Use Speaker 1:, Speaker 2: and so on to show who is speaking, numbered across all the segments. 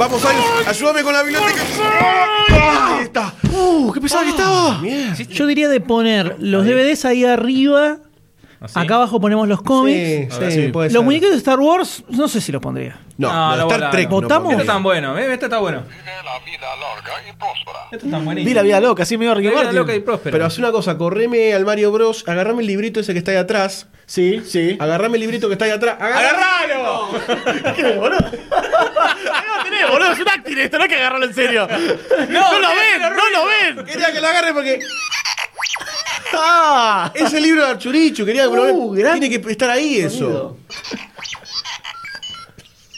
Speaker 1: Vamos, Arius, ayúdame con la biblioteca. Ahí está.
Speaker 2: Uh, qué pesado que estaba.
Speaker 1: Mierda.
Speaker 3: Yo diría de poner los DVDs ahí arriba.
Speaker 4: ¿Así?
Speaker 3: Acá abajo ponemos los cómics.
Speaker 1: Sí,
Speaker 2: Ahora
Speaker 1: sí, puede
Speaker 3: Los
Speaker 1: ser.
Speaker 3: muñecos de Star Wars, no sé si los pondría.
Speaker 1: No,
Speaker 4: No,
Speaker 1: no,
Speaker 4: no,
Speaker 1: Star Trek.
Speaker 4: no.
Speaker 1: no
Speaker 3: ¿Votamos?
Speaker 4: Este
Speaker 1: pondría.
Speaker 4: está tan bueno, ¿eh? Este está bueno.
Speaker 5: la vida larga y próspera.
Speaker 4: Este está buenísimo.
Speaker 2: Vi la vida loca, así medio Ricky
Speaker 4: La vida
Speaker 2: Martin.
Speaker 4: loca y próspera.
Speaker 1: Pero hace una cosa, correme al Mario Bros, agarrame el librito ese que está ahí atrás.
Speaker 2: Sí, sí.
Speaker 1: Agarrame el librito que está ahí atrás. ¡Agarralo!
Speaker 2: Boludo, es un acting esto, no hay que agarrarlo en serio. No, lo ven, no lo ven.
Speaker 1: Quería que lo agarre porque
Speaker 2: Ah.
Speaker 1: es el libro de Archurichu. Quería que lo-
Speaker 2: Uh, gran
Speaker 1: Tiene que estar ahí eso.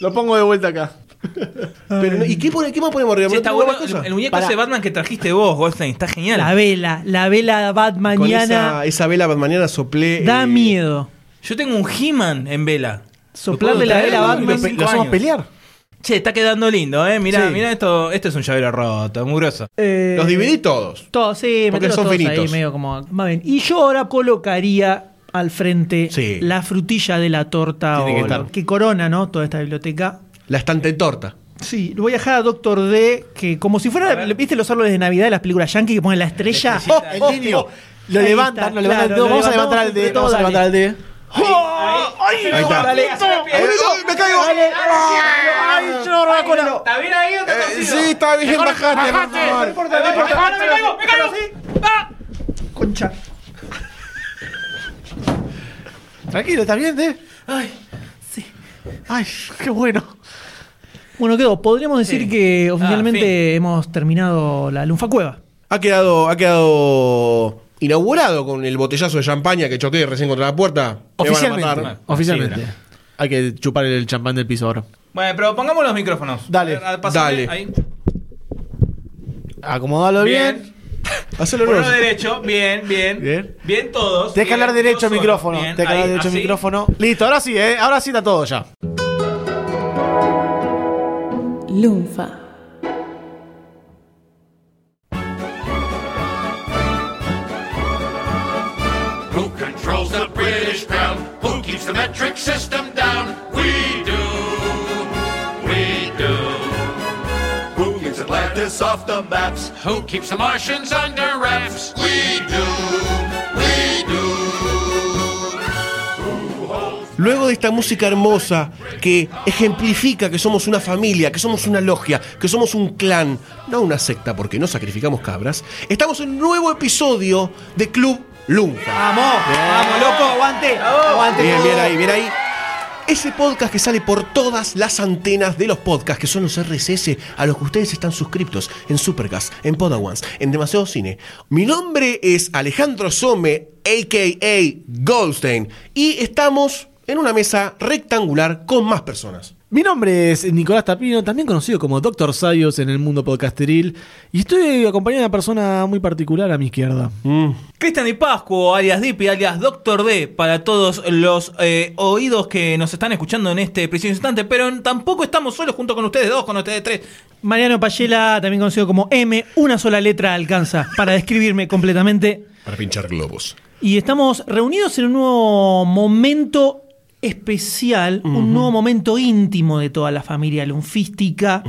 Speaker 2: Lo pongo de vuelta acá.
Speaker 1: Pero, no- ¿Y qué, pone- qué más ponemos arriba?
Speaker 4: Sí,
Speaker 1: ¿No
Speaker 4: está
Speaker 1: tengo
Speaker 4: bueno.
Speaker 1: más
Speaker 4: El,
Speaker 1: cosas?
Speaker 4: el muñeco
Speaker 2: Pará.
Speaker 4: ese Batman que trajiste vos, Goldstein, está genial.
Speaker 3: La vela, la vela
Speaker 1: Con
Speaker 3: batmaniana
Speaker 1: esa, esa vela mañana soplé.
Speaker 3: da
Speaker 1: eh,
Speaker 3: miedo.
Speaker 4: Yo tengo un He-Man en vela.
Speaker 3: Soplarle la vela a
Speaker 4: Lo-
Speaker 3: Batman.
Speaker 4: lo-
Speaker 2: ¿Lo hacemos pelear?
Speaker 4: Che, está quedando lindo, ¿eh? Mirá,
Speaker 2: Sí.
Speaker 4: mirá esto. Este es un llavero roto, muy grueso.
Speaker 3: Eh,
Speaker 1: Los dividí todos.
Speaker 3: Todos, sí,
Speaker 1: Porque son
Speaker 3: todos
Speaker 1: finitos.
Speaker 3: ahí medio como. Va bien. Y yo ahora colocaría al frente
Speaker 1: Sí.
Speaker 3: la frutilla de la torta
Speaker 2: Tiene que
Speaker 3: o
Speaker 2: estar.
Speaker 3: que corona, ¿no? Toda esta biblioteca.
Speaker 1: La estante torta.
Speaker 3: Sí, lo voy a dejar a Doctor D, que como si fuera, ¿viste los árboles de Navidad de las películas yankee que ponen la estrella?
Speaker 4: La
Speaker 2: Oh, el niño. Lo
Speaker 3: Ahí
Speaker 2: levantan,
Speaker 3: está,
Speaker 2: lo levantan.
Speaker 3: claro, lo
Speaker 2: vamos a
Speaker 3: levantamos
Speaker 2: levantar al D.
Speaker 3: entre
Speaker 2: Vamos a
Speaker 3: todos,
Speaker 2: levantar al D.
Speaker 1: Ahí está.
Speaker 4: Dale.
Speaker 1: ¡Ay, me caigo!
Speaker 2: ¡Ay, yo la cola!
Speaker 4: ¿Está bien ahí o te
Speaker 1: Eh, sí, está bien, bajate, por favor.
Speaker 4: me caigo, me caigo. ¡Ah!
Speaker 3: Concha.
Speaker 2: Tranquilo, ¿estás bien, D?
Speaker 3: Ay, sí.
Speaker 2: Ay, qué bueno.
Speaker 3: Bueno, quedó. Podríamos decir
Speaker 4: Sí.
Speaker 3: que
Speaker 4: Ah,
Speaker 3: oficialmente hemos terminado la Lunfa Cueva.
Speaker 1: Ha quedado, ha quedado inaugurado con el botellazo de champaña que choqué recién contra la puerta. Me van a
Speaker 2: Oficialmente.
Speaker 1: matar.
Speaker 2: Oficialmente.
Speaker 4: Sí,
Speaker 2: Hay que chupar el champán del piso ahora.
Speaker 4: Bueno, pero pongamos los micrófonos.
Speaker 2: Dale,
Speaker 4: A
Speaker 1: dale.
Speaker 4: Ahí.
Speaker 2: Acomodalo bien.
Speaker 4: Bien.
Speaker 1: Hacelo
Speaker 4: derecho, bien, bien.
Speaker 2: Bien.
Speaker 4: Bien todos. Bien,
Speaker 2: hablar derecho al micrófono. que hablar derecho
Speaker 4: así.
Speaker 2: micrófono. Listo, ahora sí, ¿eh? Ahora sí está todo ya.
Speaker 6: Lunfa.
Speaker 5: Who controls the British crown? Who keeps the metric system down? We do. We do. Who keeps Atlantis off the maps? Who keeps the Martians under wraps? We do.
Speaker 1: Luego de esta música hermosa que ejemplifica que somos una familia, que somos una logia, que somos un clan, no una secta porque no sacrificamos cabras, estamos en un nuevo episodio de Club Lunfa.
Speaker 3: ¡Vamos! ¡Vamos, loco! ¡Aguante! ¡Aguante!
Speaker 1: Bien, bien ahí, bien ahí. Ese podcast que sale por todas las antenas de los podcasts, que son los RSS a los que ustedes están suscriptos en Supercast, en Podawans, en Demasiado Cine. Mi nombre es Alejandro Some, a.k.a. Goldstein, y estamos en una mesa rectangular con más personas.
Speaker 2: Mi nombre es Nicolás Tapino, también conocido como Doctor Sayos en el mundo podcasteril, y estoy acompañado de una persona muy particular a mi izquierda.
Speaker 4: Cristian Di Pascuo, alias Dipi, alias Doctor D, para todos los eh, oídos que nos están escuchando en este preciso instante, pero tampoco estamos solos junto con ustedes dos, con ustedes tres.
Speaker 3: Mariano Payela, también conocido como M, una sola letra alcanza para describirme completamente.
Speaker 1: Para pinchar globos.
Speaker 3: Y estamos reunidos en un nuevo momento especial, un nuevo momento íntimo de toda la familia lunfística,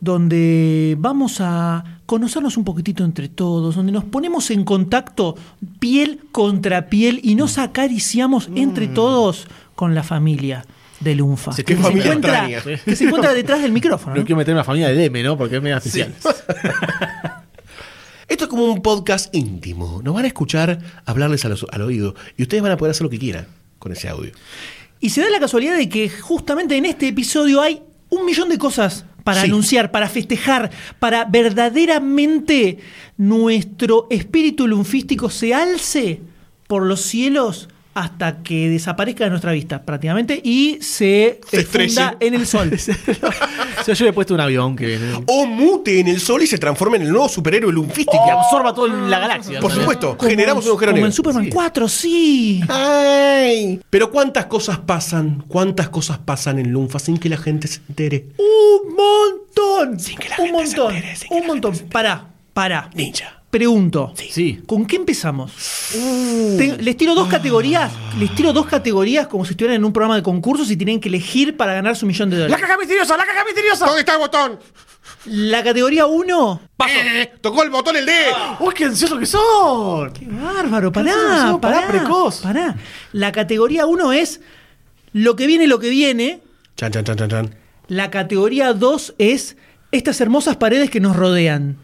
Speaker 3: donde vamos a conocernos un poquitito entre todos, donde nos ponemos en contacto piel contra piel y nos acariciamos entre todos con la familia de Lunfa. Que, se
Speaker 1: familia
Speaker 3: encuentra, que se encuentra detrás del micrófono.
Speaker 2: No
Speaker 3: ¿no?
Speaker 2: quiero meter en la familia de M, ¿no? Porque es medio especial.
Speaker 1: Esto es como un podcast íntimo. Nos van a escuchar hablarles a los- al oído y ustedes van a poder hacer lo que quieran con ese audio.
Speaker 3: Y se da la casualidad de que justamente en este episodio hay un millón de cosas para
Speaker 1: Sí.
Speaker 3: anunciar, para festejar, para verdaderamente nuestro espíritu lunfístico se alce por los cielos hasta que desaparezca de nuestra vista prácticamente y se,
Speaker 1: Se
Speaker 3: funda en el sol.
Speaker 2: Yo le he puesto un avión que,
Speaker 1: O mute en el sol y se transforma en el nuevo superhéroe lunfístico.
Speaker 2: que absorba toda la galaxia.
Speaker 1: Por supuesto,
Speaker 3: Como
Speaker 1: generamos
Speaker 3: en-
Speaker 1: un agujero
Speaker 3: como
Speaker 1: negro.
Speaker 3: en Superman 4, sí.
Speaker 1: Ay. Pero cuántas cosas pasan, cuántas cosas pasan en Lunfa sin que la gente se entere.
Speaker 3: Un montón.
Speaker 1: Sin que la
Speaker 3: un
Speaker 1: gente se entere, sin que
Speaker 3: un
Speaker 1: la
Speaker 3: montón.
Speaker 1: gente se entere.
Speaker 3: Pará, pará.
Speaker 1: Ninja.
Speaker 3: Pregunto,
Speaker 2: Sí.
Speaker 3: ¿con qué empezamos? Te- les tiro dos categorías, les tiro dos categorías como si estuvieran en un programa de concursos y tienen que elegir para ganar su millón de
Speaker 2: ¡La
Speaker 3: dólares.
Speaker 2: caja misteriosa! ¡La caja misteriosa!
Speaker 1: ¿Dónde está el botón?
Speaker 3: La categoría 1,
Speaker 1: Eh, tocó el botón el D.
Speaker 2: ¡Uy, qué ansiosos que son!
Speaker 3: qué bárbaro, pará,
Speaker 2: Pará,
Speaker 3: pará,
Speaker 2: pará, precoz.
Speaker 3: pará. La categoría 1 es lo que viene, lo que viene.
Speaker 1: Chan, chan, chan, chan, chan.
Speaker 3: La categoría 2 es estas hermosas paredes que nos rodean.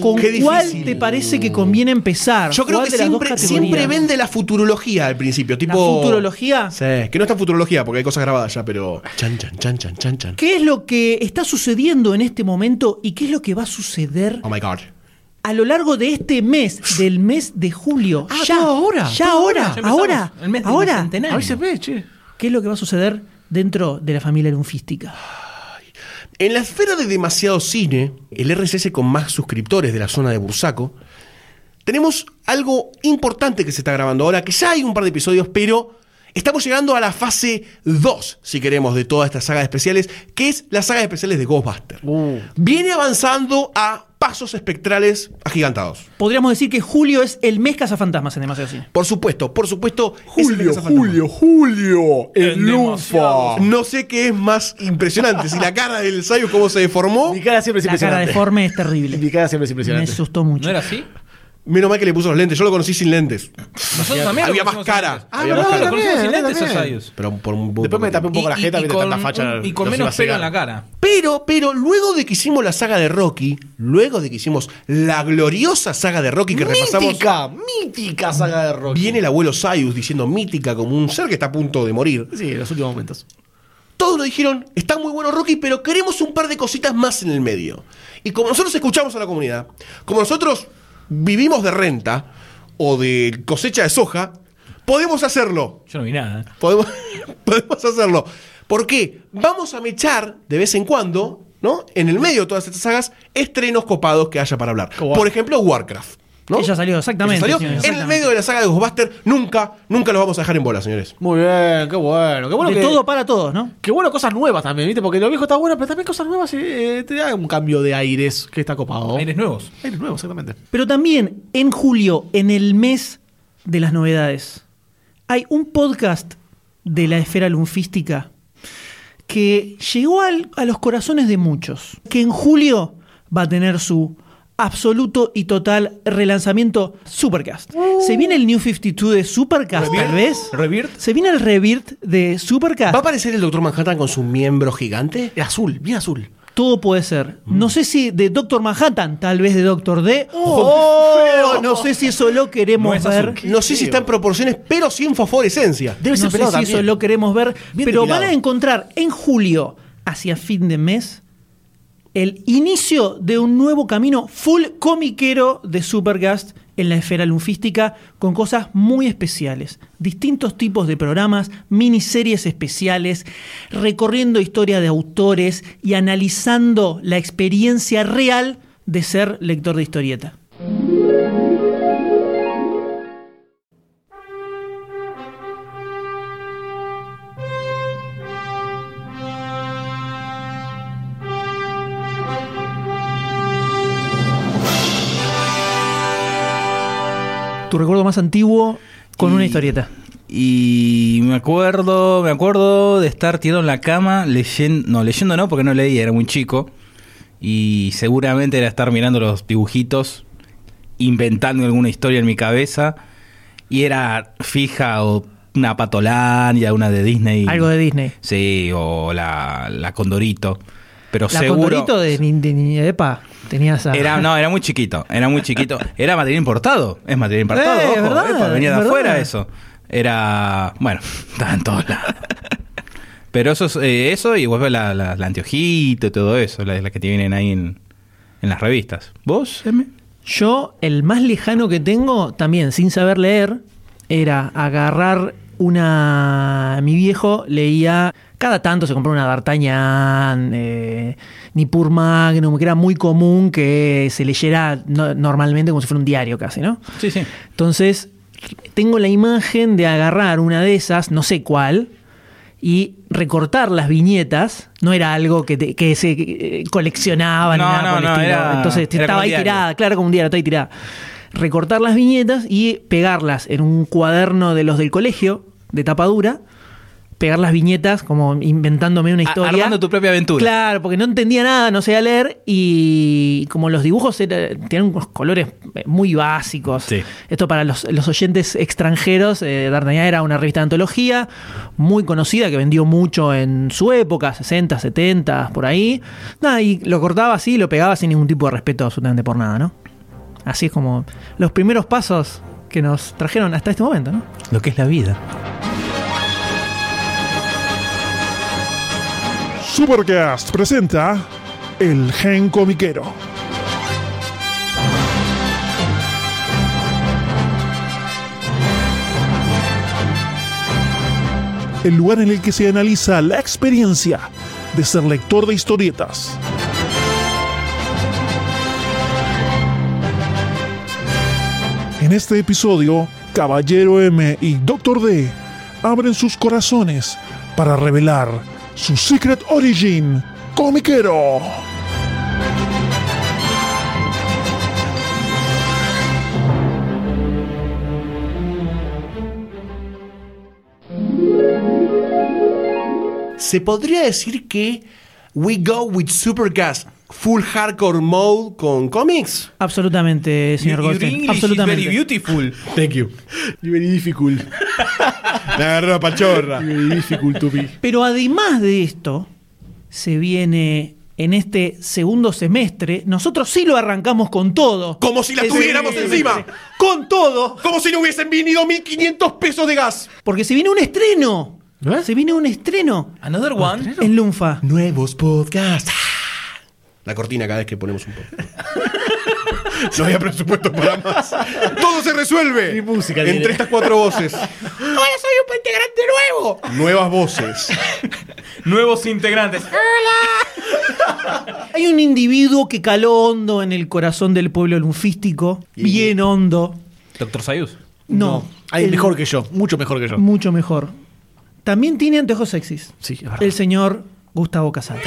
Speaker 3: ¿Con
Speaker 1: qué
Speaker 3: cuál
Speaker 1: difícil.
Speaker 3: te parece que conviene empezar?
Speaker 1: Yo creo
Speaker 3: ¿Cuál
Speaker 1: que siempre, siempre vende la futurología al principio.
Speaker 3: ¿La
Speaker 1: Tipo.
Speaker 3: futurología?
Speaker 1: Sí, que no está futurología porque hay cosas grabadas ya, pero. Chan, chan, chan, chan, chan, chan.
Speaker 3: ¿Qué es lo que está sucediendo en este momento y qué es lo que va a suceder
Speaker 1: Oh my god.
Speaker 3: a lo largo de este mes, del mes de julio?
Speaker 2: Ah,
Speaker 3: ya,
Speaker 2: todo ahora,
Speaker 3: ya
Speaker 2: todo
Speaker 3: ahora, ahora,
Speaker 4: El mes
Speaker 3: ahora.
Speaker 4: bicentenario.
Speaker 2: Avíseme, che.
Speaker 3: ¿Qué es lo que va a suceder dentro de la familia lunfística?
Speaker 1: En la esfera de demasiado cine, el RSS con más suscriptores de la zona de Bursaco, tenemos algo importante que se está grabando ahora, que ya hay un par de episodios, pero estamos llegando a la fase 2, si queremos, de toda esta saga de especiales, que es la saga de especiales de Ghostbusters. Viene avanzando a pasos espectrales agigantados.
Speaker 3: Podríamos decir que julio es el mes cazafantasmas en demasiado cine.
Speaker 1: Por supuesto, por supuesto. es el
Speaker 2: Julio. Julio, Julio. El Lunfa.
Speaker 1: No sé qué es más impresionante, si la cara del Sayo cómo se deformó.
Speaker 2: Mi cara siempre es
Speaker 3: La cara deforme es terrible.
Speaker 2: Mi cara siempre es
Speaker 3: Me
Speaker 2: impresionante.
Speaker 3: asustó mucho.
Speaker 4: ¿No era así?
Speaker 1: Menos mal que le puso los lentes, yo lo conocí sin lentes.
Speaker 4: Nosotros también
Speaker 1: Había más cara.
Speaker 2: Ah,
Speaker 1: Había
Speaker 2: verdad,
Speaker 1: más cara.
Speaker 4: Lo conocimos sin lentes a
Speaker 2: también.
Speaker 4: Sayus.
Speaker 1: Pero por un
Speaker 2: Después me tapé un poco la jeta, viste, tanta facha.
Speaker 4: y con
Speaker 2: los iba a
Speaker 4: menos pelo en
Speaker 2: cegar.
Speaker 4: la cara.
Speaker 1: Pero, pero, luego de que hicimos la saga de Rocky, luego de que hicimos la gloriosa saga de Rocky que repasamos,
Speaker 2: Mítica, mítica saga de Rocky.
Speaker 1: viene el abuelo Sayus diciendo mítica como un ser que está a punto de morir.
Speaker 2: Sí, en los últimos momentos.
Speaker 1: Todos nos dijeron, está muy bueno Rocky, pero queremos un par de cositas más en el medio. Y como nosotros escuchamos a la comunidad, como nosotros vivimos de renta o de cosecha de soja, podemos hacerlo.
Speaker 4: Yo no vi nada.
Speaker 1: Podemos, podemos hacerlo. ¿Por qué? Vamos a mechar de vez en cuando, ¿no? En el medio de todas estas sagas, estrenos copados que haya para hablar. Por ejemplo, Warcraft.
Speaker 3: Ya salió, exactamente,
Speaker 1: salió. En el medio de la saga de Ghostbusters, nunca, nunca los vamos a dejar en bola, señores.
Speaker 2: Muy bien, qué bueno. Qué bueno
Speaker 3: de
Speaker 2: que,
Speaker 3: todo para todos, ¿no?
Speaker 2: Qué bueno cosas nuevas también, ¿viste? Porque lo viejo está bueno, pero también cosas nuevas eh, te da un cambio de aires que está copado.
Speaker 4: Aires nuevos.
Speaker 2: Aires nuevos, exactamente.
Speaker 3: Pero también en julio, en el mes de las novedades, hay un podcast de la esfera lunfística que llegó al- a los corazones de muchos, que en julio va a tener su absoluto y total relanzamiento Supercast. Se viene el New 52 de Supercast, tal vez.
Speaker 4: ¿Rebirth?
Speaker 3: Se viene el Rebirth de Supercast.
Speaker 1: ¿Va a aparecer el Doctor Manhattan con su miembro gigante?
Speaker 2: Azul, bien azul.
Speaker 3: Todo puede ser. No sé si de Doctor Manhattan, tal vez de Doctor D.
Speaker 2: Oh,
Speaker 3: no sé si eso lo queremos
Speaker 4: No
Speaker 3: ver.
Speaker 1: No sé si está en proporciones, pero sí en fosforescencia.
Speaker 2: Debe ser
Speaker 3: No sé si eso lo queremos ver.
Speaker 2: Bien
Speaker 3: pero
Speaker 2: depilado.
Speaker 3: van a encontrar en julio, hacia fin de mes, el inicio de un nuevo camino full comiquero de Supercast en la esfera lunfística con cosas muy especiales. Distintos tipos de programas, miniseries especiales, recorriendo historia de autores y analizando la experiencia real de ser lector de historieta. Tu recuerdo más antiguo con
Speaker 4: Y-
Speaker 3: una historieta.
Speaker 4: Y me acuerdo, me acuerdo de estar tirado en la cama leyendo, no, leyendo no, porque no leía, era muy chico. Y seguramente era estar mirando los dibujitos, inventando alguna historia en mi cabeza. Y era fija o una patolania, una de Disney.
Speaker 3: Algo de Disney.
Speaker 4: Sí, o la, la Condorito. Pero
Speaker 3: La
Speaker 4: seguro.
Speaker 3: De, ni- de, ni- Epa, tenías a...
Speaker 4: Era, no, era muy chiquito, era muy chiquito. Era material importado, es material importado,
Speaker 3: Eh,
Speaker 4: ojo,
Speaker 3: verdad,
Speaker 4: epa, venía de
Speaker 3: verdad.
Speaker 4: afuera eso. Era, bueno, estaba en todos lados. Pero eso es, eh, eso y vuelve la, la, la anteojito y todo eso, la, la que te vienen ahí en, en las revistas. ¿Vos, M?
Speaker 3: Yo, el más lejano que tengo, también sin saber leer, era agarrar una... Mi viejo leía... Cada tanto se compró una D'Artagnan, eh, Nippur Magnum, que era muy común que se leyera no- normalmente como si fuera un diario casi, ¿no?
Speaker 4: Sí, sí.
Speaker 3: Entonces, tengo la imagen de agarrar una de esas, no sé cuál, y recortar las viñetas no era algo que, te- que se eh, coleccionaba ni
Speaker 4: No,
Speaker 3: nada
Speaker 4: no,
Speaker 3: por el
Speaker 4: no,
Speaker 3: estilo.
Speaker 4: era-
Speaker 3: Entonces
Speaker 4: era
Speaker 3: estaba ahí tirada, claro, como un diario, estaba ahí tirada. Recortar las viñetas y pegarlas en un cuaderno de los del colegio, de tapa dura. Pegar las viñetas como inventándome una historia.
Speaker 4: armando tu propia aventura.
Speaker 3: Claro, porque no entendía nada, no sabía leer y como los dibujos era- tenían unos colores eh, muy básicos.
Speaker 4: Sí.
Speaker 3: Esto para los, los oyentes extranjeros, eh, D'Artagnan era una revista de antología muy conocida que vendió mucho en su época, 60, 70, por ahí. Nada, y lo cortaba así y lo pegaba sin ningún tipo de respeto absolutamente por nada, ¿no? Así es como los primeros pasos que nos trajeron hasta este momento, ¿no?
Speaker 4: Lo que es la vida.
Speaker 7: Supercast presenta El Gen Comiquero. El lugar en el que se analiza la experiencia de ser lector de historietas. En este episodio, Caballero M y Doctor D abren sus corazones para revelar su Secret Origin comiquero.
Speaker 1: Se podría decir que We Go with Supergas Full Hardcore Mode con cómics.
Speaker 3: Absolutamente, señor Goldstein. Absolutamente.
Speaker 4: beautiful.
Speaker 1: Thank you.
Speaker 2: Very difficult.
Speaker 1: Me agarró la pachorra.
Speaker 2: Very difficult to be.
Speaker 3: Pero además de esto, se viene en este segundo semestre, nosotros sí lo arrancamos con todo.
Speaker 1: Como si la
Speaker 3: Ese
Speaker 1: tuviéramos encima.
Speaker 3: Con todo.
Speaker 1: Como si no hubiesen venido 1500 pesos de gas.
Speaker 3: Porque se viene un estreno.
Speaker 2: ¿Eh?
Speaker 3: Se viene un estreno
Speaker 4: Another one.
Speaker 3: en Lunfa.
Speaker 1: Nuevos podcasts. La cortina cada vez que ponemos un podcast. No había presupuesto para más. Todo se resuelve.
Speaker 2: Música
Speaker 1: Entre
Speaker 2: tiene.
Speaker 1: estas cuatro voces. Ahora soy un integrante nuevo. Nuevas voces.
Speaker 4: Nuevos integrantes.
Speaker 3: Hay un individuo que caló hondo en el corazón del pueblo lunfístico. Bien hondo.
Speaker 4: Doctor Sayus.
Speaker 3: No.
Speaker 2: Hay
Speaker 3: el-
Speaker 2: mejor que yo, mucho mejor que yo.
Speaker 3: Mucho mejor. También tiene anteojos sexys.
Speaker 2: Sí, es verdad.
Speaker 3: El señor Gustavo Casal.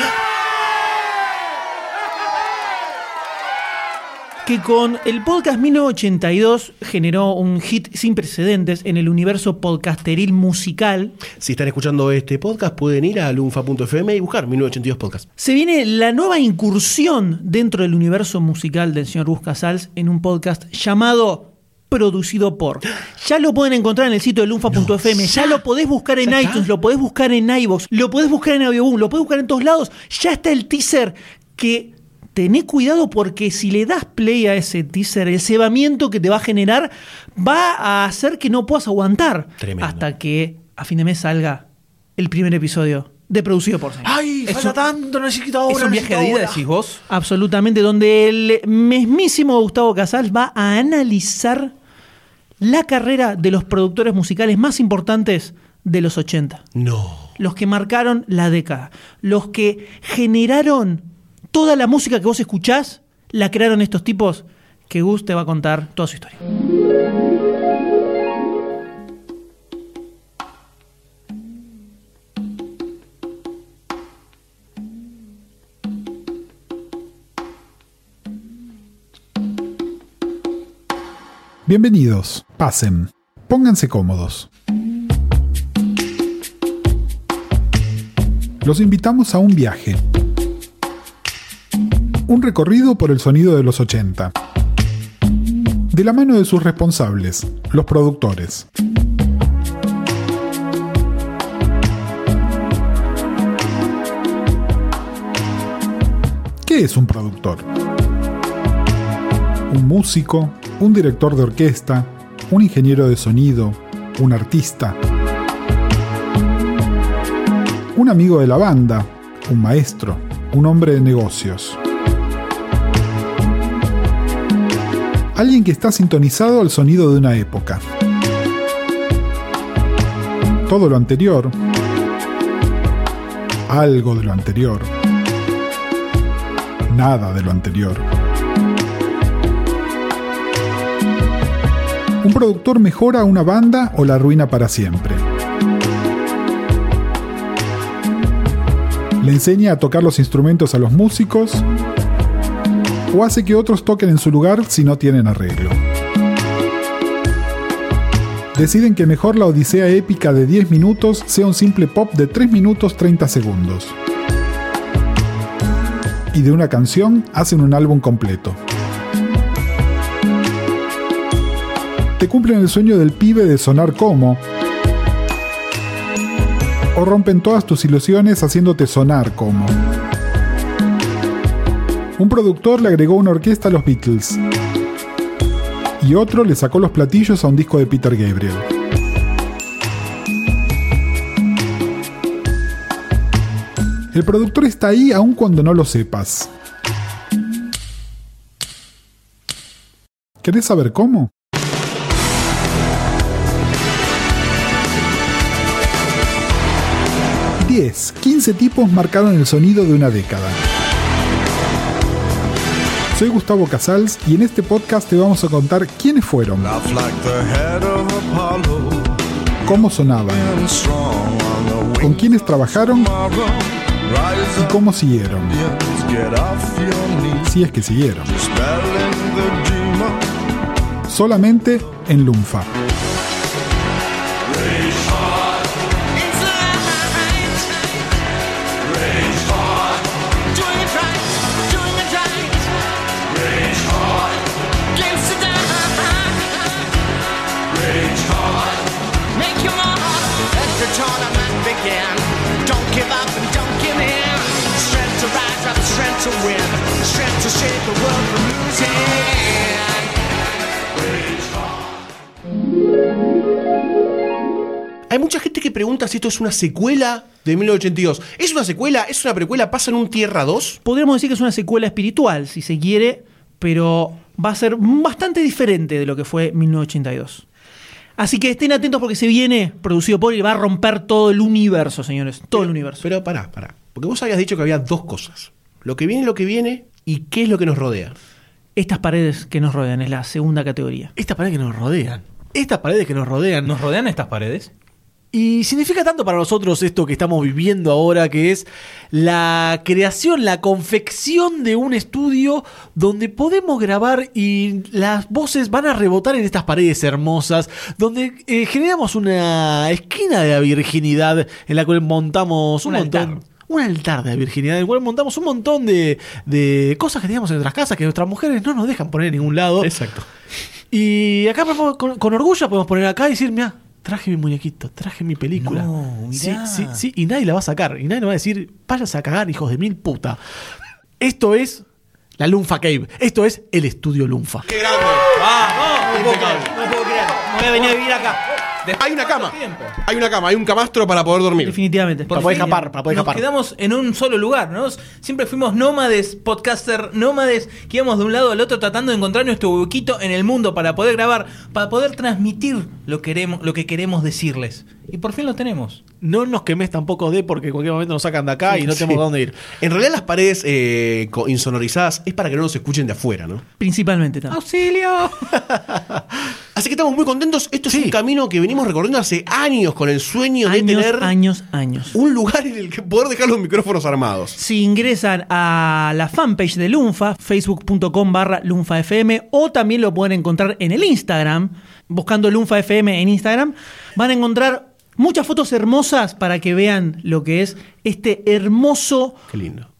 Speaker 3: Que con el podcast 1982 generó un hit sin precedentes en el universo podcasteril musical.
Speaker 1: Si están escuchando este podcast, pueden ir a lunfa.fm y buscar 1982 podcast.
Speaker 3: Se viene la nueva incursión dentro del universo musical del señor Gus Casals en un podcast llamado Producido por. Ya lo pueden encontrar en el sitio de lunfa.fm, ya, lo podés buscar en iTunes, lo podés buscar en iVoox, lo podés buscar en Audioboom, lo podés buscar en todos lados. Ya está el teaser que tené cuidado porque si le das play a ese teaser, el cebamiento que te va a generar va a hacer que no puedas aguantar
Speaker 1: Tremendo.
Speaker 3: hasta que a fin de mes salga el primer episodio de Producido por. Señor.
Speaker 2: Ay,
Speaker 3: Es
Speaker 2: falta
Speaker 3: un-
Speaker 2: tanto, necesito ahora.
Speaker 4: ¿Es un viaje de ida, decís vos?
Speaker 3: Absolutamente, donde el mismísimo Gustavo Casals va a analizar la carrera de los productores musicales más importantes de los 80.
Speaker 1: No.
Speaker 3: Los que marcaron la década. Los que generaron toda la música que vos escuchás, la crearon estos tipos que Gus te va a contar toda su historia.
Speaker 8: Bienvenidos, pasen, pónganse cómodos. Los invitamos a un viaje. Un recorrido por el sonido de los 80. De la mano de sus responsables, los productores. ¿Qué es un productor? un músico, un director de orquesta, un ingeniero de sonido, un artista, un amigo de la banda, un maestro, un hombre de negocios. Alguien que está sintonizado al sonido de una época. Todo lo anterior, algo de lo anterior, nada de lo anterior. ¿Un productor mejora una banda o la arruina para siempre? le enseña a tocar los instrumentos a los músicos o hace que otros toquen en su lugar si no tienen arreglo. Deciden que mejor la odisea épica de 10 minutos sea un simple pop de 3 minutos 30 segundos. Y de una canción hacen un álbum completo. Te cumplen el sueño del pibe de sonar como, o rompen todas tus ilusiones haciéndote sonar como. Un productor le agregó una orquesta a los Beatles y otro le sacó los platillos a un disco de Peter Gabriel. El productor está ahí aun cuando no lo sepas. ¿Querés saber cómo? 10, 15 tipos marcaron el sonido de una década. Soy Gustavo Casals y en este podcast te vamos a contar quiénes fueron, cómo sonaban, con quiénes trabajaron y cómo siguieron, si es que siguieron. Solamente en Lunfa.
Speaker 1: Hay mucha gente que pregunta si esto es una secuela de 1982. ¿Es una secuela? ¿Es una precuela? ¿Pasa en un Tierra 2?
Speaker 3: Podríamos decir que es una secuela espiritual, si se quiere, pero va a ser bastante diferente de lo que fue 1982. Así que estén atentos porque se viene producido por y va a romper todo el universo, señores. Todo el universo.
Speaker 1: Pero pará, pará. Porque vos habías dicho que había dos cosas. Lo que viene, lo que viene y qué es lo que nos rodea.
Speaker 3: Estas paredes que nos rodean es la segunda categoría.
Speaker 2: Estas paredes que nos rodean. Estas paredes que nos rodean.
Speaker 4: ¿Nos rodean estas paredes?
Speaker 2: Y significa tanto para nosotros esto que estamos viviendo ahora, que es la creación, la confección de un estudio donde podemos grabar y las voces van a rebotar en estas paredes hermosas, donde eh, generamos una esquina de la virginidad en la cual montamos un,
Speaker 3: Un
Speaker 2: montón.
Speaker 3: altar.
Speaker 2: Un altar de la virginidad, en el cual montamos un montón de, de cosas que teníamos en nuestras casas que nuestras mujeres no nos dejan poner en ningún lado.
Speaker 1: Exacto.
Speaker 2: Y acá con, con orgullo podemos poner acá y decir, mira, traje mi muñequito, traje mi película.
Speaker 4: No,
Speaker 2: sí,
Speaker 4: mirá.
Speaker 2: sí, sí, y nadie la va a sacar. Y nadie nos va a decir, váyanse a cagar, hijos de mil puta. Esto es la Lunfa Cave. Esto es el estudio Lunfa.
Speaker 1: ¡Qué grande!
Speaker 3: No puedo creer, no puedo creer. Voy a venir a vivir acá.
Speaker 1: Hay una cama. Hay una cama, hay un camastro para poder dormir.
Speaker 3: Definitivamente.
Speaker 2: Para poder escapar, para poder
Speaker 4: Nos
Speaker 2: escapar.
Speaker 4: quedamos en un solo lugar, ¿no? Siempre fuimos nómades, podcaster nómades, que íbamos de un lado al otro tratando de encontrar nuestro huequito en el mundo para poder grabar, para poder transmitir lo, queremos, lo que queremos decirles. Y por fin lo tenemos.
Speaker 2: No nos quemes tampoco de porque en cualquier momento nos sacan de acá y no tenemos
Speaker 1: Sí.
Speaker 2: dónde ir.
Speaker 1: En realidad las paredes eh, insonorizadas es para que no nos escuchen de afuera, ¿no?
Speaker 3: Principalmente también.
Speaker 4: ¡Auxilio!
Speaker 1: Así que estamos muy contentos. Esto es un camino que venimos recorriendo hace años con el sueño de tener
Speaker 3: años, años.
Speaker 1: un lugar en el que poder dejar los micrófonos armados.
Speaker 3: Si ingresan a la fanpage de Lunfa, facebook.com barra lunfafm, o también lo pueden encontrar en el Instagram, buscando Lunfa FM en Instagram, van a encontrar muchas fotos hermosas para que vean lo que es este hermoso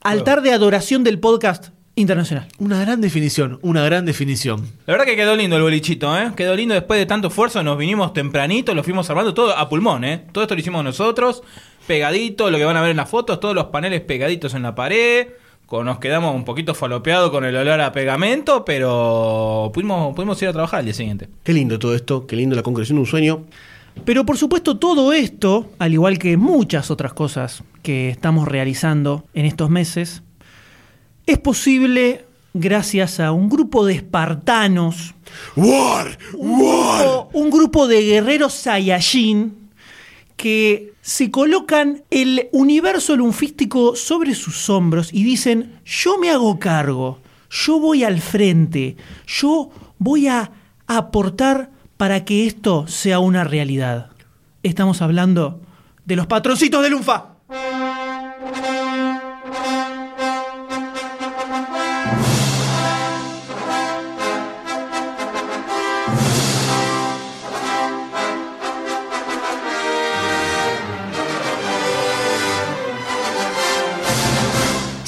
Speaker 3: altar de adoración del podcast internacional.
Speaker 2: Una gran definición, una gran definición.
Speaker 4: La verdad que quedó lindo el bolichito, ¿eh? Quedó lindo después de tanto esfuerzo. Nos vinimos tempranito, lo fuimos armando todo a pulmón, ¿eh? Todo esto lo hicimos nosotros, pegadito, lo que van a ver en las fotos, todos los paneles pegaditos en la pared. Con- Nos quedamos un poquito falopeados con el olor a pegamento, pero pudimos, pudimos ir a trabajar al día siguiente.
Speaker 1: Qué lindo todo esto, qué lindo la concreción de un sueño.
Speaker 3: Pero por supuesto todo esto, al igual que muchas otras cosas que estamos realizando en estos meses, es posible gracias a un grupo de espartanos,
Speaker 1: ¡War!
Speaker 3: un grupo, un grupo de guerreros Saiyajin que se colocan el universo lunfístico sobre sus hombros y dicen, yo me hago cargo, yo voy al frente, yo voy a aportar para que esto sea una realidad. Estamos hablando de los patroncitos de Lunfa.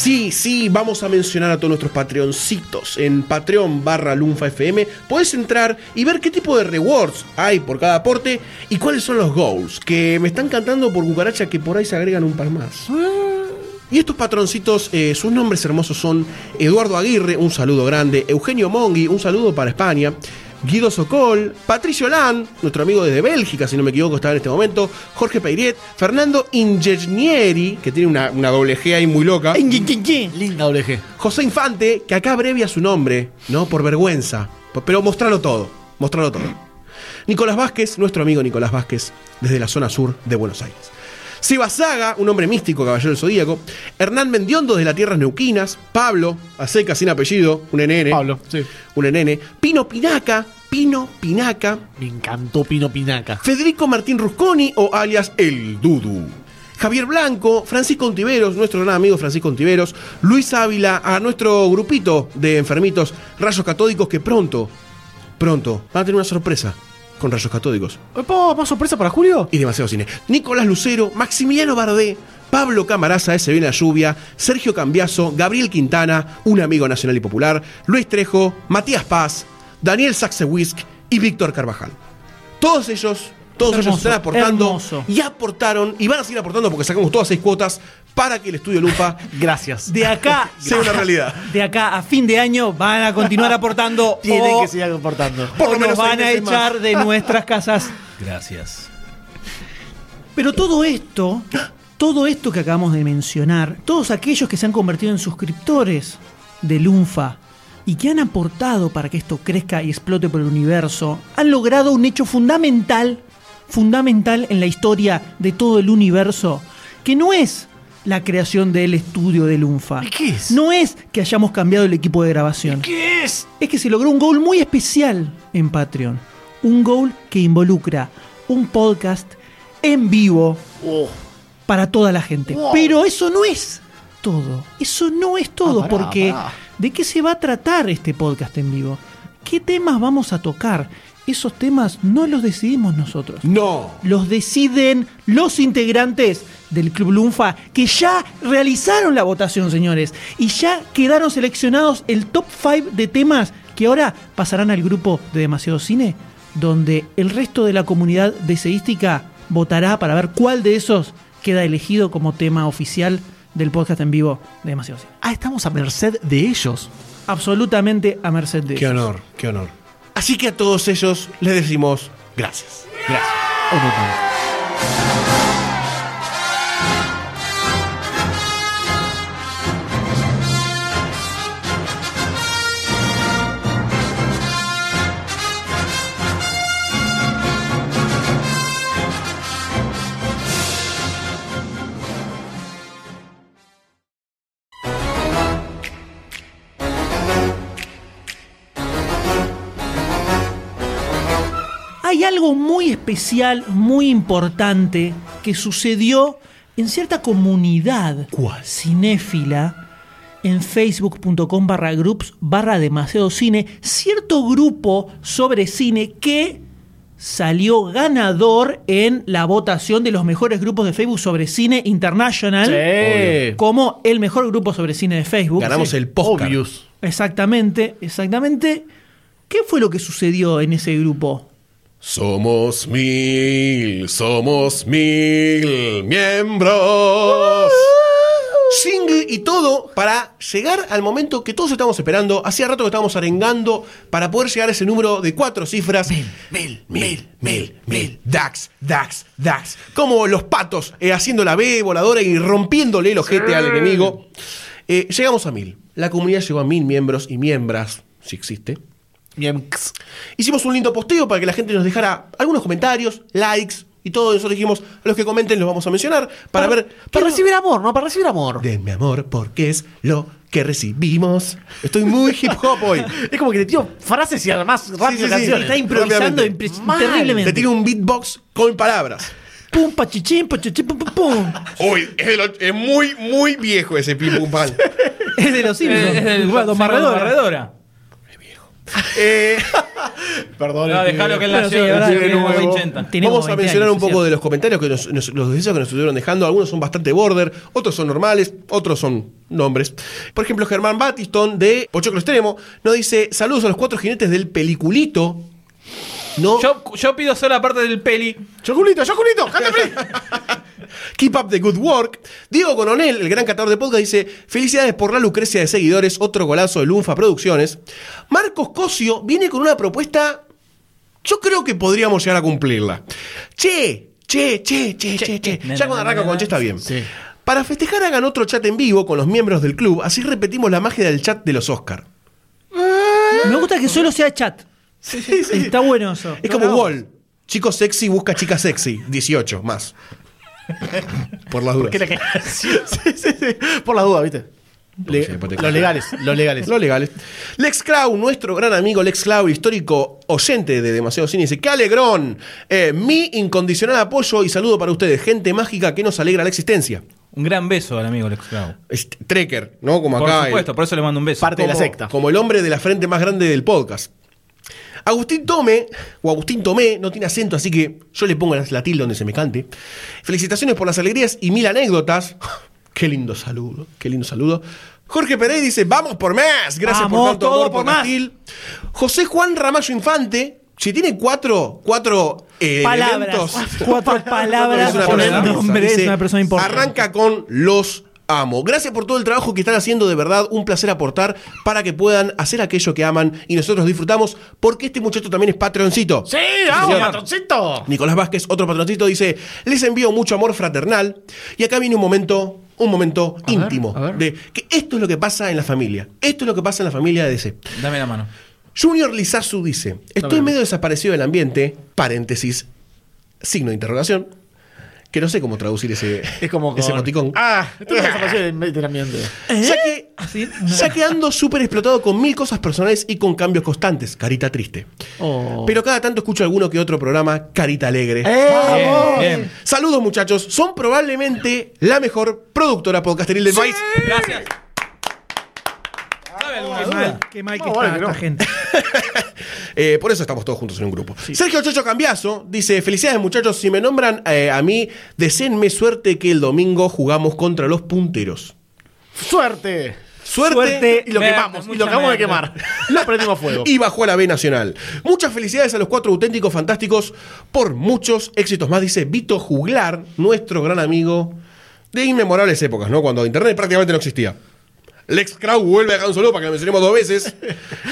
Speaker 1: Sí, sí, vamos a mencionar a todos nuestros patreoncitos. En Patreon barra Lunfa FM puedes entrar y ver qué tipo de rewards hay por cada aporte y cuáles son los goals. Que me están cantando por cucaracha que por ahí se agregan un par más. Y estos patroncitos, eh, sus nombres hermosos son Eduardo Aguirre, un saludo grande, Eugenio Mongui, un saludo para España, Guido Socol, Patricio Lan, nuestro amigo desde Bélgica, si no me equivoco, está en este momento, Jorge Peiret, Fernando Ingegnieri, que tiene una, una doble G ahí muy loca,
Speaker 2: Linda doble G.
Speaker 1: José Infante, que acá abrevia su nombre, ¿no? Por vergüenza, pero mostralo todo, mostralo todo. Nicolás Vázquez, nuestro amigo Nicolás Vázquez, desde la zona sur de Buenos Aires. Seba Saga, un hombre místico, caballero del zodíaco. Hernán Mendiondo, de las tierras neuquinas. Pablo, a seca, sin apellido, un NN.
Speaker 2: Pablo, sí.
Speaker 1: Un NN. Pino Pinaca, Pino Pinaca.
Speaker 2: Me encantó Pino Pinaca.
Speaker 1: Federico Martín Rusconi, o alias El Dudu. Javier Blanco, Francisco Ontiveros, nuestro gran amigo Francisco Ontiveros, Luis Ávila, a nuestro grupito de enfermitos rayos catódicos que pronto, pronto, van a tener una sorpresa con rayos catódicos.
Speaker 2: ¿Puedo más sorpresa para Julio?
Speaker 1: y demasiado cine. Nicolás Lucero, Maximiliano Bardé, Pablo Camaraza, ese viene la lluvia, Sergio Cambiaso, Gabriel Quintana, un amigo nacional y popular, Luis Trejo, Matías Paz, Daniel Saxewisk y Víctor Carvajal. Todos ellos, todos ellos
Speaker 3: Hermoso,
Speaker 1: están aportando
Speaker 3: hermoso.
Speaker 1: y aportaron y van a seguir aportando porque sacamos todas seis cuotas para que el estudio Lupa
Speaker 2: Gracias.
Speaker 3: De acá,
Speaker 1: sea una realidad.
Speaker 3: de acá a fin de año van a continuar aportando
Speaker 2: Tienen
Speaker 3: o,
Speaker 2: que seguir comportando.
Speaker 1: Por
Speaker 3: o
Speaker 1: lo menos
Speaker 3: nos van a
Speaker 1: más.
Speaker 3: echar de nuestras casas.
Speaker 4: Gracias.
Speaker 3: Pero todo esto, todo esto que acabamos de mencionar, todos aquellos que se han convertido en suscriptores de Lunfa y que han aportado para que esto crezca y explote por el universo, han logrado un hecho fundamental, fundamental en la historia de todo el universo, que no es la creación del estudio de Lunfa.
Speaker 2: ¿Y qué es?
Speaker 3: No es que hayamos cambiado el equipo de grabación.
Speaker 2: ¿Qué es?
Speaker 3: Es que se logró un goal muy especial en Patreon. Un goal que involucra un podcast en vivo
Speaker 2: Oh.
Speaker 3: para toda la gente. Pero eso no es todo. Eso no es todo.
Speaker 2: Ah, pará,
Speaker 3: porque
Speaker 2: pará.
Speaker 3: ¿de qué se va a tratar este podcast en vivo? ¿Qué temas vamos a tocar? Esos temas no los decidimos nosotros.
Speaker 1: No.
Speaker 3: Los deciden los integrantes del Club Lunfa que ya realizaron la votación, señores. Y ya quedaron seleccionados el top 5 de temas que ahora pasarán al grupo de Demasiado Cine, donde el resto de la comunidad deseística votará para ver cuál de esos queda elegido como tema oficial del podcast en vivo de Demasiado Cine.
Speaker 2: Ah, estamos a merced de ellos.
Speaker 3: Absolutamente a merced de
Speaker 1: Qué
Speaker 3: ellos.
Speaker 1: honor, qué honor. Así que a todos ellos les decimos gracias.
Speaker 2: Gracias.
Speaker 3: Algo muy especial, muy importante que sucedió en cierta comunidad
Speaker 1: ¿Cuál?
Speaker 3: cinéfila en facebook.com barra groups barra demasiado cine, cierto grupo sobre cine que salió ganador en la votación de los mejores grupos de Facebook sobre cine international
Speaker 2: Sí.
Speaker 3: como el mejor grupo sobre cine de Facebook.
Speaker 1: Ganamos
Speaker 3: Sí.
Speaker 1: el.
Speaker 2: Obvious.
Speaker 3: Exactamente, exactamente. ¿Qué fue lo que sucedió en ese grupo?
Speaker 1: Somos mil, somos mil miembros. Single y todo para llegar al momento que todos estamos esperando. Hacía rato que estábamos arengando para poder llegar a ese número de cuatro cifras. Mil, mil, mil, mil, mil. Dax, Dax, Dax. Como los patos eh, haciendo la B voladora y rompiéndole el ojete al enemigo. Eh, llegamos a mil. La comunidad llegó a mil miembros y miembras, si existe.
Speaker 2: Bien.
Speaker 1: Hicimos un lindo posteo para que la gente nos dejara algunos comentarios, likes y todo. Nosotros dijimos, a los que comenten los vamos a mencionar para, ver.
Speaker 2: Para recibir amor, ¿no? Para recibir amor.
Speaker 1: Denme amor porque es lo que recibimos. Estoy muy hip hop hoy.
Speaker 2: Es como que te tiro frases y además rápido
Speaker 1: sí, sí.
Speaker 2: canciones.
Speaker 3: Está improvisando terriblemente.
Speaker 1: Te tiro un beatbox con palabras.
Speaker 3: Pum, pachichín, pachichín, pum, pum, pum.
Speaker 1: Uy, es, de lo- es muy, muy viejo ese pim pum pan.
Speaker 3: Es de los Simpsons.
Speaker 4: Es del
Speaker 3: Barredora.
Speaker 4: Barredora.
Speaker 1: Eh,
Speaker 2: Perdón.
Speaker 4: No, dejalo que él nació
Speaker 3: sí,
Speaker 4: en
Speaker 3: ahora
Speaker 4: los
Speaker 3: de nuevo.
Speaker 4: 80.
Speaker 3: Tenemos
Speaker 1: Vamos a
Speaker 3: 20
Speaker 1: mencionar
Speaker 3: años,
Speaker 1: un poco de los comentarios que nos, nos- los deseos que nos estuvieron dejando. Algunos son bastante border, otros son normales, otros son nombres. Por ejemplo, Germán Batiston de Pochoclo Extremo nos dice: Saludos a los cuatro jinetes del peliculito. No,
Speaker 4: Yo, yo pido solo la parte del peli.
Speaker 2: ¡Choculito, choculito! ¡Cántame!
Speaker 1: Keep up the good work. Diego Coronel, el gran catador de podcast, dice: Felicidades por la lucrecia de seguidores, otro golazo de Lunfa Producciones. Marcos Cosio viene con una propuesta. Yo creo que podríamos llegar a cumplirla. Che, che, che, che, che, che. Ya cuando arranca con che está bien.
Speaker 2: Sí.
Speaker 1: Para festejar hagan otro chat en vivo con los miembros del club, así repetimos la magia del chat de los Oscar.
Speaker 3: Me gusta que solo sea chat. Está bueno eso.
Speaker 1: Es como Wall. Chico sexy busca chica sexy. 18 más. Por las dudas.
Speaker 2: ¿Qué le queda? Sí, sí, sí. Por la duda, ¿viste? Le- los legales, los legales.
Speaker 1: Lo legales. Lex Clau, nuestro gran amigo Lex Clau, histórico oyente de Demasiado Cine, dice: ¡Qué alegrón! Eh, mi incondicional apoyo y saludo para ustedes, gente mágica que nos alegra la existencia.
Speaker 4: Un gran beso al amigo Lex Clau.
Speaker 1: Trekker, ¿no? Como
Speaker 4: Por
Speaker 1: acá. el-
Speaker 4: supuesto, por eso le mando un beso.
Speaker 2: Parte de la secta.
Speaker 1: Como el hombre de la frente más grande del podcast. Agustín Tome, o Agustín Tomé, no tiene acento, así que yo le pongo la, tilde donde se me cante. Felicitaciones por las alegrías y mil anécdotas. Qué lindo saludo, qué lindo saludo. Jorge Pérez dice, vamos por más. Gracias
Speaker 3: Vamos,
Speaker 1: por tanto
Speaker 3: todo
Speaker 1: amor
Speaker 3: por más.
Speaker 1: podcastil. José Juan Ramallo Infante, si tiene cuatro, cuatro eh,
Speaker 3: Palabras.
Speaker 1: elementos,
Speaker 3: Cuatro palabras por
Speaker 1: persona
Speaker 3: el nombre. Es una persona importante.
Speaker 1: Arranca con los amo. Gracias por todo el trabajo que están haciendo, de verdad, un placer aportar para que puedan hacer aquello que aman y nosotros disfrutamos, porque este muchacho también es patroncito.
Speaker 2: ¡Sí, vamos, patroncito!
Speaker 1: Nicolás Vázquez, otro patroncito, dice: Les envío mucho amor fraternal. Y acá viene un momento, un momento íntimo.
Speaker 2: ver.
Speaker 1: De que esto es lo que pasa en la familia. Esto es lo que pasa en la familia de DC.
Speaker 4: Dame la mano.
Speaker 1: Junior Lizazu dice: Estoy medio desaparecido del ambiente, paréntesis, signo de interrogación. Que no sé cómo traducir ese,
Speaker 2: Es como
Speaker 1: ese
Speaker 2: con-
Speaker 1: emoticón.
Speaker 2: Ah, esto es desaparecido del del ambiente.
Speaker 1: Ya que, ya que ando súper explotado con mil cosas personales y con cambios constantes. Carita triste.
Speaker 2: Oh.
Speaker 1: Pero cada tanto escucho alguno que otro programa, Carita Alegre.
Speaker 2: ¡Eh!
Speaker 4: Bien, bien.
Speaker 1: Saludos muchachos, son probablemente la mejor productora podcasteril del país.
Speaker 4: Gracias. ¿Sabe alguna
Speaker 3: Qué
Speaker 4: duda?
Speaker 3: mal, qué mal que
Speaker 2: No, vale
Speaker 3: está
Speaker 2: no.
Speaker 3: esta gente.
Speaker 1: Eh, por eso estamos todos juntos en un grupo. Sergio Chocho Cambiazo dice: Felicidades muchachos, si me nombran eh, a mí, deseenme suerte que el domingo jugamos contra los punteros.
Speaker 2: ¡Suerte!
Speaker 1: Suerte,
Speaker 3: Suerte.
Speaker 2: Y lo
Speaker 4: Merda,
Speaker 2: quemamos, y
Speaker 4: mucha
Speaker 2: lo acabamos de
Speaker 4: merda.
Speaker 2: quemar. Lo prendimos fuego.
Speaker 1: y bajo a la B Nacional. Muchas felicidades a los cuatro auténticos fantásticos por muchos éxitos más, dice Vito Juglar, nuestro gran amigo de inmemorables épocas, ¿no? Cuando Internet prácticamente no existía. Lex Krau vuelve a dejar un saludo para que lo mencionemos dos veces.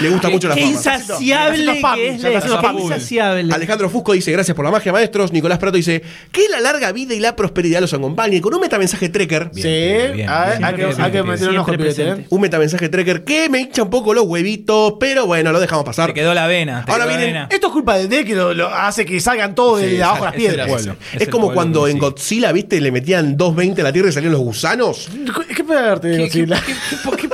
Speaker 1: Le gusta mucho la fama.
Speaker 3: insaciable que es Lex, insaciable.
Speaker 1: Alejandro Fusco dice, gracias por la magia, maestros. Nicolás Prato dice, que la larga vida y la prosperidad los acompañe. Con un metamensaje trekker.
Speaker 2: Sí,
Speaker 4: bien, bien,
Speaker 2: a ver,
Speaker 4: bien,
Speaker 2: hay que,
Speaker 4: bien,
Speaker 2: hay que
Speaker 4: bien,
Speaker 2: meter un ojo ¿eh?
Speaker 1: Un metamensaje trekker que me hincha un poco los huevitos, pero bueno, lo dejamos pasar.
Speaker 4: Te quedó la vena. te
Speaker 1: Ahora
Speaker 4: vena.
Speaker 2: Esto es culpa de D que lo, lo hace que salgan todos de abajo las piedras.
Speaker 1: Es, como cuando en. Godzilla, viste, le metían 2.20 a la tierra y salían los gusanos.
Speaker 2: ¿Qué de
Speaker 4: ¿Qué, qué,
Speaker 2: Godzilla?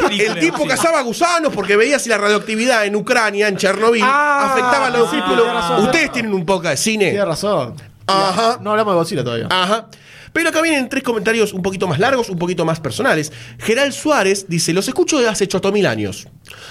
Speaker 4: Película?
Speaker 1: El tipo
Speaker 4: Sí.
Speaker 1: cazaba gusanos porque veía si la radioactividad en Ucrania, en Chernobyl,
Speaker 2: Ah,
Speaker 1: afectaba a los
Speaker 2: tiene razón.
Speaker 1: Ustedes tienen un poco de cine.
Speaker 2: Tienes razón.
Speaker 1: Ajá.
Speaker 2: No hablamos de Godzilla todavía.
Speaker 1: Ajá. Pero acá vienen tres comentarios un poquito más largos, un poquito más personales. Geral Suárez dice: Los escucho de hace choto mil años.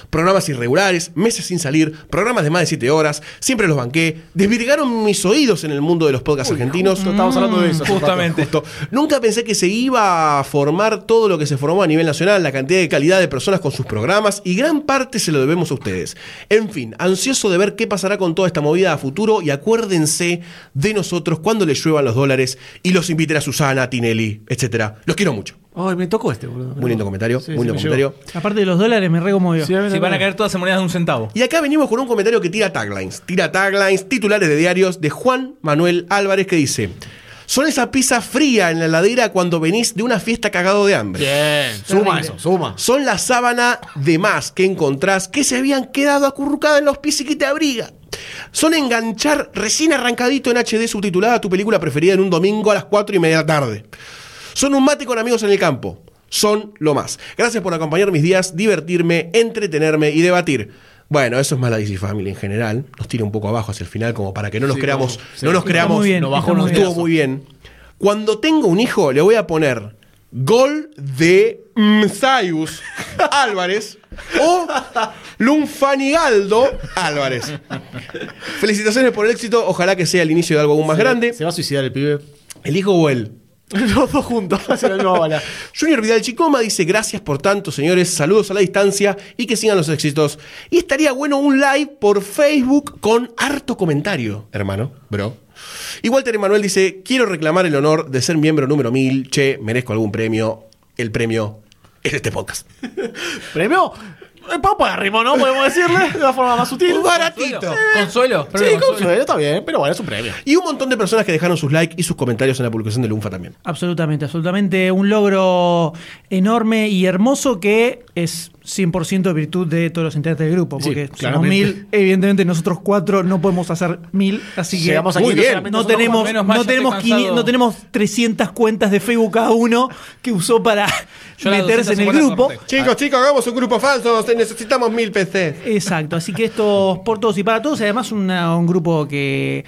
Speaker 1: Programas irregulares, meses sin salir, programas de más de siete horas, siempre los banqué, desvirgaron mis oídos en el mundo de los podcasts argentinos.
Speaker 2: Justo Estamos hablando de eso. rato.
Speaker 4: Justamente.
Speaker 1: Justo. Nunca pensé que se iba a formar todo lo que se formó a nivel nacional, la cantidad de calidad de personas con sus programas, y gran parte se lo debemos a ustedes. En fin, ansioso de ver qué pasará con toda esta movida a futuro, y acuérdense de nosotros cuando les lluevan los dólares y los inviten a Susana, Tinelli, etcétera. Los quiero mucho.
Speaker 2: Ay, me tocó este, boludo.
Speaker 1: Muy lindo comentario,
Speaker 2: Sí,
Speaker 1: muy
Speaker 2: sí,
Speaker 1: lindo
Speaker 2: me
Speaker 1: comentario.
Speaker 3: Aparte de los dólares, me reconmovió.
Speaker 2: Sí,
Speaker 4: Si van a caer todas en monedas de un centavo.
Speaker 1: Y acá venimos con un comentario que tira taglines. Tira taglines, titulares de diarios de Juan Manuel Álvarez que dice: Son esa pizza fría en la heladera cuando venís de una fiesta cagado de hambre.
Speaker 2: Bien, suma eso, suma.
Speaker 1: Son la sábana de más que encontrás que se habían quedado acurrucadas en los pies y que te abriga. Son enganchar recién arrancadito en HD subtitulada tu película preferida en un domingo a las 4 y media de la tarde. Son un mate con amigos en el campo. Son lo más. Gracias por acompañar mis días, divertirme, entretenerme y debatir. Bueno, eso es más la DC Family en general. Nos tira un poco abajo hacia el final, como para que no nos
Speaker 2: Sí,
Speaker 1: creamos.
Speaker 2: no, sí.
Speaker 1: no nos creamos.
Speaker 3: muy bien,
Speaker 2: nos bajó.
Speaker 1: Estuvo muy bien. Cuando tengo un hijo, le voy a poner gol de Mzayus Álvarez o Lunfanigaldo Álvarez. Felicitaciones por el éxito. Ojalá que sea el inicio de algo aún más grande.
Speaker 2: ¿Se va a suicidar el pibe?
Speaker 1: ¿El hijo o él?
Speaker 2: Los dos juntos.
Speaker 1: Junior Vidal Chicoma dice: Gracias por tanto, señores. Saludos a la distancia y que sigan los éxitos. Y estaría bueno un live por Facebook con harto comentario, hermano, bro. Y Walter Emanuel dice: Quiero reclamar el honor de ser miembro número 1000. Che, merezco algún premio. El premio es este podcast.
Speaker 2: ¿Premio? Eh, Papa de ritmo, ¿no? Podemos decirle de la forma más sutil.
Speaker 1: Un baratito.
Speaker 4: Consuelo.
Speaker 2: Sí, consuelo, está bien, pero bueno, es un premio.
Speaker 1: Y un montón de personas que dejaron sus likes y sus comentarios en la publicación de Lunfa también.
Speaker 3: Absolutamente, absolutamente. Un logro enorme y hermoso que es 100% virtud de todos los integrantes del grupo.
Speaker 2: Sí,
Speaker 3: Porque somos
Speaker 2: claramente.
Speaker 3: mil, evidentemente nosotros cuatro no podemos hacer mil, así que
Speaker 2: Llegamos
Speaker 1: Muy
Speaker 2: 500
Speaker 1: bien.
Speaker 2: solamente
Speaker 3: no tenemos,
Speaker 2: cuatro.
Speaker 4: menos mal,
Speaker 3: no, tenemos
Speaker 4: estoy
Speaker 3: 500
Speaker 4: cansado.
Speaker 3: no tenemos 300 cuentas de Facebook cada uno que usó para
Speaker 4: Yo
Speaker 3: meterse en el
Speaker 4: 250
Speaker 3: grupo.
Speaker 4: corté.
Speaker 1: Chicos, chicos, hagamos un grupo falso. Necesitamos mil PCs.
Speaker 3: Exacto, así que esto por todos y para todos, además una- un grupo que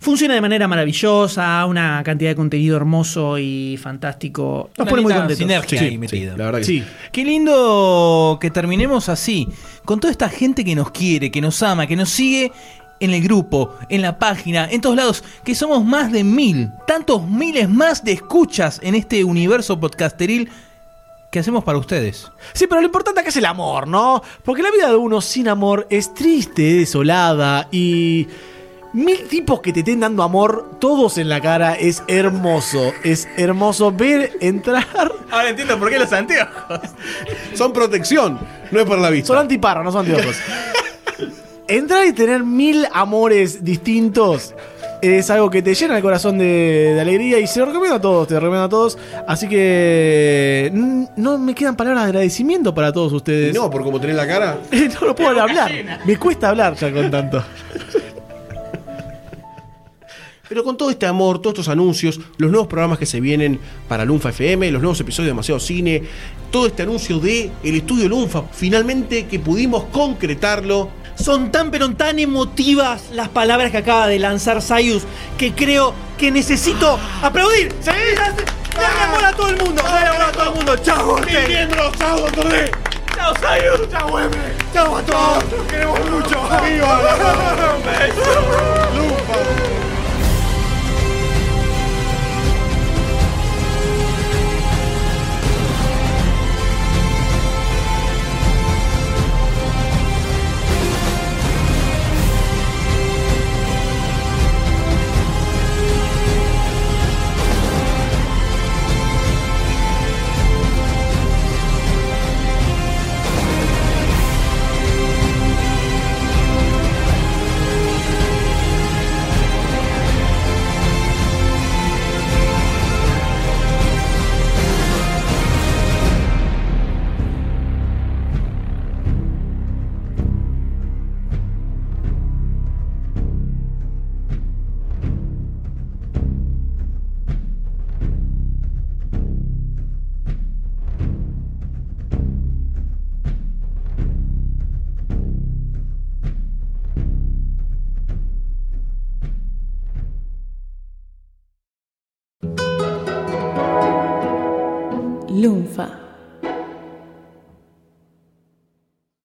Speaker 3: funciona de manera maravillosa, una cantidad de contenido hermoso y fantástico. Nos
Speaker 4: Una
Speaker 3: pone muy contentos.
Speaker 4: sinergia
Speaker 1: Sí,
Speaker 4: ahí
Speaker 1: sí,
Speaker 4: metida.
Speaker 1: la verdad que
Speaker 2: Sí.
Speaker 4: Qué lindo que terminemos así, con toda esta gente que nos quiere, que nos ama, que nos sigue en el grupo, en la página, en todos lados, que somos más de mil, tantos miles más de escuchas en este universo podcasteril que hacemos para ustedes.
Speaker 2: Sí, pero lo importante acá es el amor, ¿no? Porque la vida de uno sin amor es triste, desolada y mil tipos que te estén dando amor, todos en la cara, es hermoso. Es hermoso ver entrar.
Speaker 4: Ahora entiendo por qué los anteojos.
Speaker 1: Son protección, no es por la vista.
Speaker 2: Son antiparra, no son antiojos. entrar y tener mil amores distintos. Es algo que te llena el corazón de, de alegría y se lo recomiendo a todos, te lo recomiendo a todos. Así que no me quedan palabras de agradecimiento para todos ustedes.
Speaker 1: No, por como tenés la cara.
Speaker 2: no lo puedo hablar. Me cuesta hablar ya con tanto.
Speaker 1: Pero con todo este amor, todos estos anuncios, los nuevos programas que se vienen para Lunfa FM, los nuevos episodios de Demasiado Cine, todo este anuncio de el estudio Lunfa, finalmente que pudimos concretarlo.
Speaker 3: Son tan pero tan emotivas las palabras que acaba de lanzar Sayus que creo que necesito aplaudir. ¡Sí! ¡Dale amor a todo el mundo! ¡Dale amor a todo el mundo! ¡Chao, Ortega!
Speaker 1: miembros! ¡Chao, D!
Speaker 3: ¡Chao, Sayus! ¡Chao, M! ¡Chao a todos! ¡Los queremos mucho!
Speaker 1: ¡Viva la
Speaker 6: Lunfa!